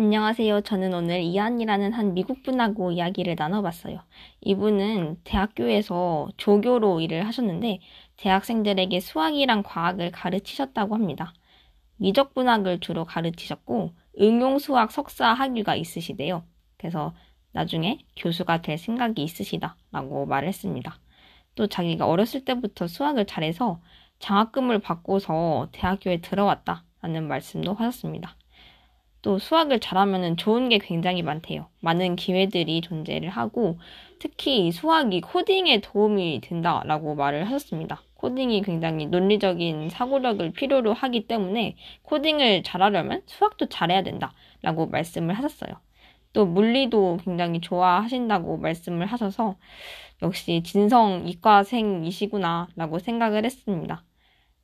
안녕하세요. 저는 오늘 이한이라는 한 미국 분하고 이야기를 나눠봤어요. 이분은 대학교에서 조교로 일을 하셨는데 대학생들에게 수학이랑 과학을 가르치셨다고 합니다. 미적분학을 주로 가르치셨고 응용수학 석사 학위가 있으시대요. 그래서 나중에 교수가 될 생각이 있으시다라고 말을 했습니다. 또 자기가 어렸을 때부터 수학을 잘해서 장학금을 받고서 대학교에 들어왔다라는 말씀도 하셨습니다. 또 수학을 잘하면 좋은 게 굉장히 많대요. 많은 기회들이 존재를 하고 특히 수학이 코딩에 도움이 된다라고 말을 하셨습니다. 코딩이 굉장히 논리적인 사고력을 필요로 하기 때문에 코딩을 잘하려면 수학도 잘해야 된다라고 말씀을 하셨어요. 또 물리도 굉장히 좋아하신다고 말씀을 하셔서 역시 진성 이과생이시구나라고 생각을 했습니다.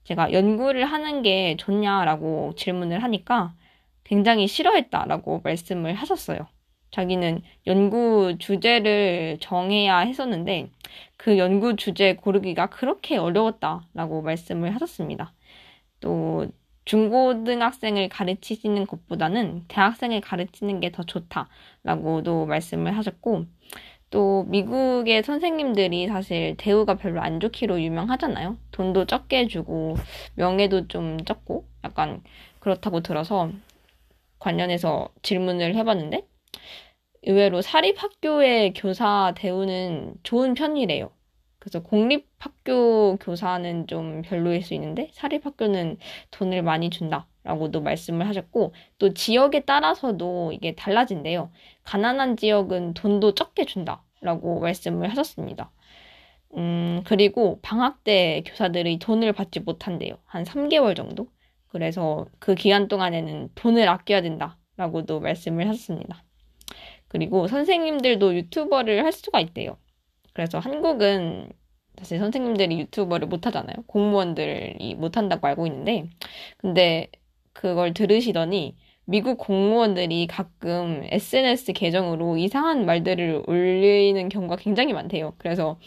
제가 연구를 하는 게 좋냐라고 질문을 하니까 굉장히 싫어했다라고 말씀을 하셨어요. 자기는 연구 주제를 정해야 했었는데 그 연구 주제 고르기가 그렇게 어려웠다라고 말씀을 하셨습니다. 또 중고등학생을 가르치시는 것보다는 대학생을 가르치는 게 더 좋다라고도 말씀을 하셨고 또 미국의 선생님들이 사실 대우가 별로 안 좋기로 유명하잖아요. 돈도 적게 주고 명예도 좀 적고 약간 그렇다고 들어서 관련해서 질문을 해봤는데 의외로 사립학교의 교사 대우는 좋은 편이래요. 그래서 공립학교 교사는 좀 별로일 수 있는데 사립학교는 돈을 많이 준다라고도 말씀을 하셨고 또 지역에 따라서도 이게 달라진대요. 가난한 지역은 돈도 적게 준다라고 말씀을 하셨습니다. 음, 그리고 방학 때 교사들이 돈을 받지 못한대요. 한 3개월 정도? 그래서 그 기간 동안에는 돈을 아껴야 된다라고도 말씀을 하셨습니다. 그리고 선생님들도 유튜버를 할 수가 있대요. 그래서 한국은 사실 선생님들이 유튜버를 못 하잖아요. 공무원들이 못 한다고 알고 있는데, 근데 그걸 들으시더니 미국 공무원들이 가끔 SNS 계정으로 이상한 말들을 올리는 경우가 굉장히 많대요. 그래서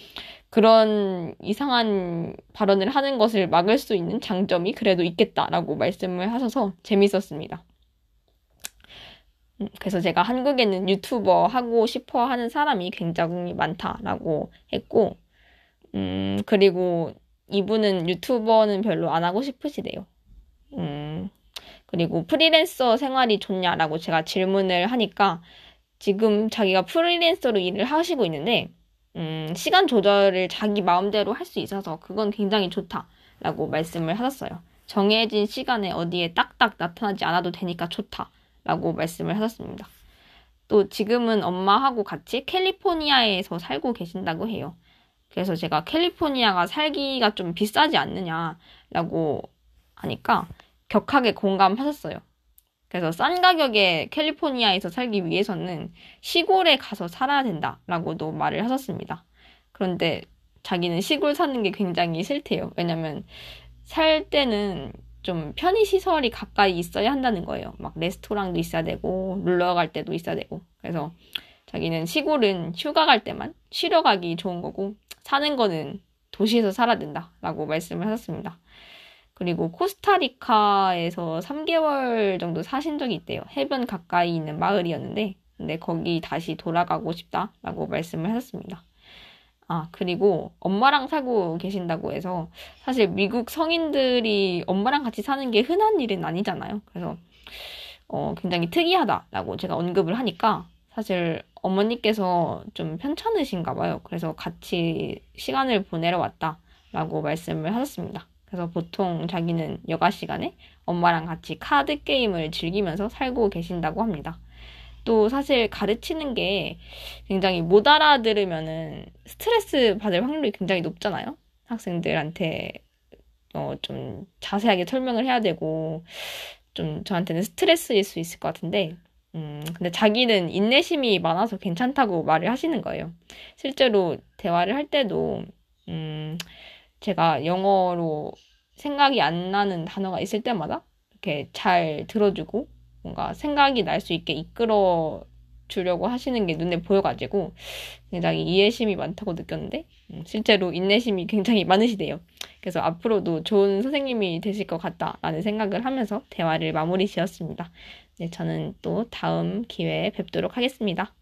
그런 이상한 발언을 하는 것을 막을 수 있는 장점이 그래도 있겠다라고 말씀을 하셔서 재밌었습니다. 음, 그래서 제가 한국에는 유튜버 하고 싶어 하는 사람이 굉장히 많다라고 했고, 음, 그리고 이분은 유튜버는 별로 안 하고 싶으시대요. 음, 그리고 프리랜서 생활이 좋냐라고 제가 질문을 하니까 지금 자기가 프리랜서로 일을 하시고 있는데, 음, 시간 조절을 자기 마음대로 할 수 있어서 그건 굉장히 좋다라고 말씀을 하셨어요. 정해진 시간에 어디에 딱딱 나타나지 않아도 되니까 좋다라고 말씀을 하셨습니다. 또 지금은 엄마하고 같이 캘리포니아에서 살고 계신다고 해요. 그래서 제가 캘리포니아가 살기가 좀 비싸지 않느냐라고 하니까 격하게 공감하셨어요. 그래서 싼 가격에 캘리포니아에서 살기 위해서는 시골에 가서 살아야 된다라고도 말을 하셨습니다. 그런데 자기는 시골 사는 게 굉장히 싫대요. 왜냐면 살 때는 좀 편의 시설이 가까이 있어야 한다는 거예요. 막 레스토랑도 있어야 되고, 놀러 갈 때도 있어야 되고. 그래서 자기는 시골은 휴가 갈 때만 쉬러 가기 좋은 거고, 사는 거는 도시에서 살아야 된다라고 말씀을 하셨습니다. 그리고 코스타리카에서 3개월 정도 사신 적이 있대요. 해변 가까이 있는 마을이었는데, 근데 거기 다시 돌아가고 싶다라고 말씀을 하셨습니다. 아, 그리고 엄마랑 살고 계신다고 해서 사실 미국 성인들이 엄마랑 같이 사는 게 흔한 일은 아니잖아요. 그래서 어, 굉장히 특이하다라고 제가 언급을 하니까 사실 어머니께서 좀 편찮으신가 봐요. 그래서 같이 시간을 보내러 왔다라고 말씀을 하셨습니다. 그래서 보통 자기는 여가 시간에 엄마랑 같이 카드 게임을 즐기면서 살고 계신다고 합니다. 또 사실 가르치는 게 굉장히 못 알아들으면은 스트레스 받을 확률이 굉장히 높잖아요. 학생들한테 어, 좀 자세하게 설명을 해야 되고 좀 저한테는 스트레스일 수 있을 것 같은데 음, 근데 자기는 인내심이 많아서 괜찮다고 말을 하시는 거예요. 실제로 대화를 할 때도 음, 제가 영어로 생각이 안 나는 단어가 있을 때마다 이렇게 잘 들어주고 뭔가 생각이 날 수 있게 이끌어 주려고 하시는 게 눈에 보여가지고 굉장히 이해심이 많다고 느꼈는데 음, 실제로 인내심이 굉장히 많으시대요. 그래서 앞으로도 좋은 선생님이 되실 것 같다라는 생각을 하면서 대화를 마무리 지었습니다. 네, 저는 또 다음 기회에 뵙도록 하겠습니다.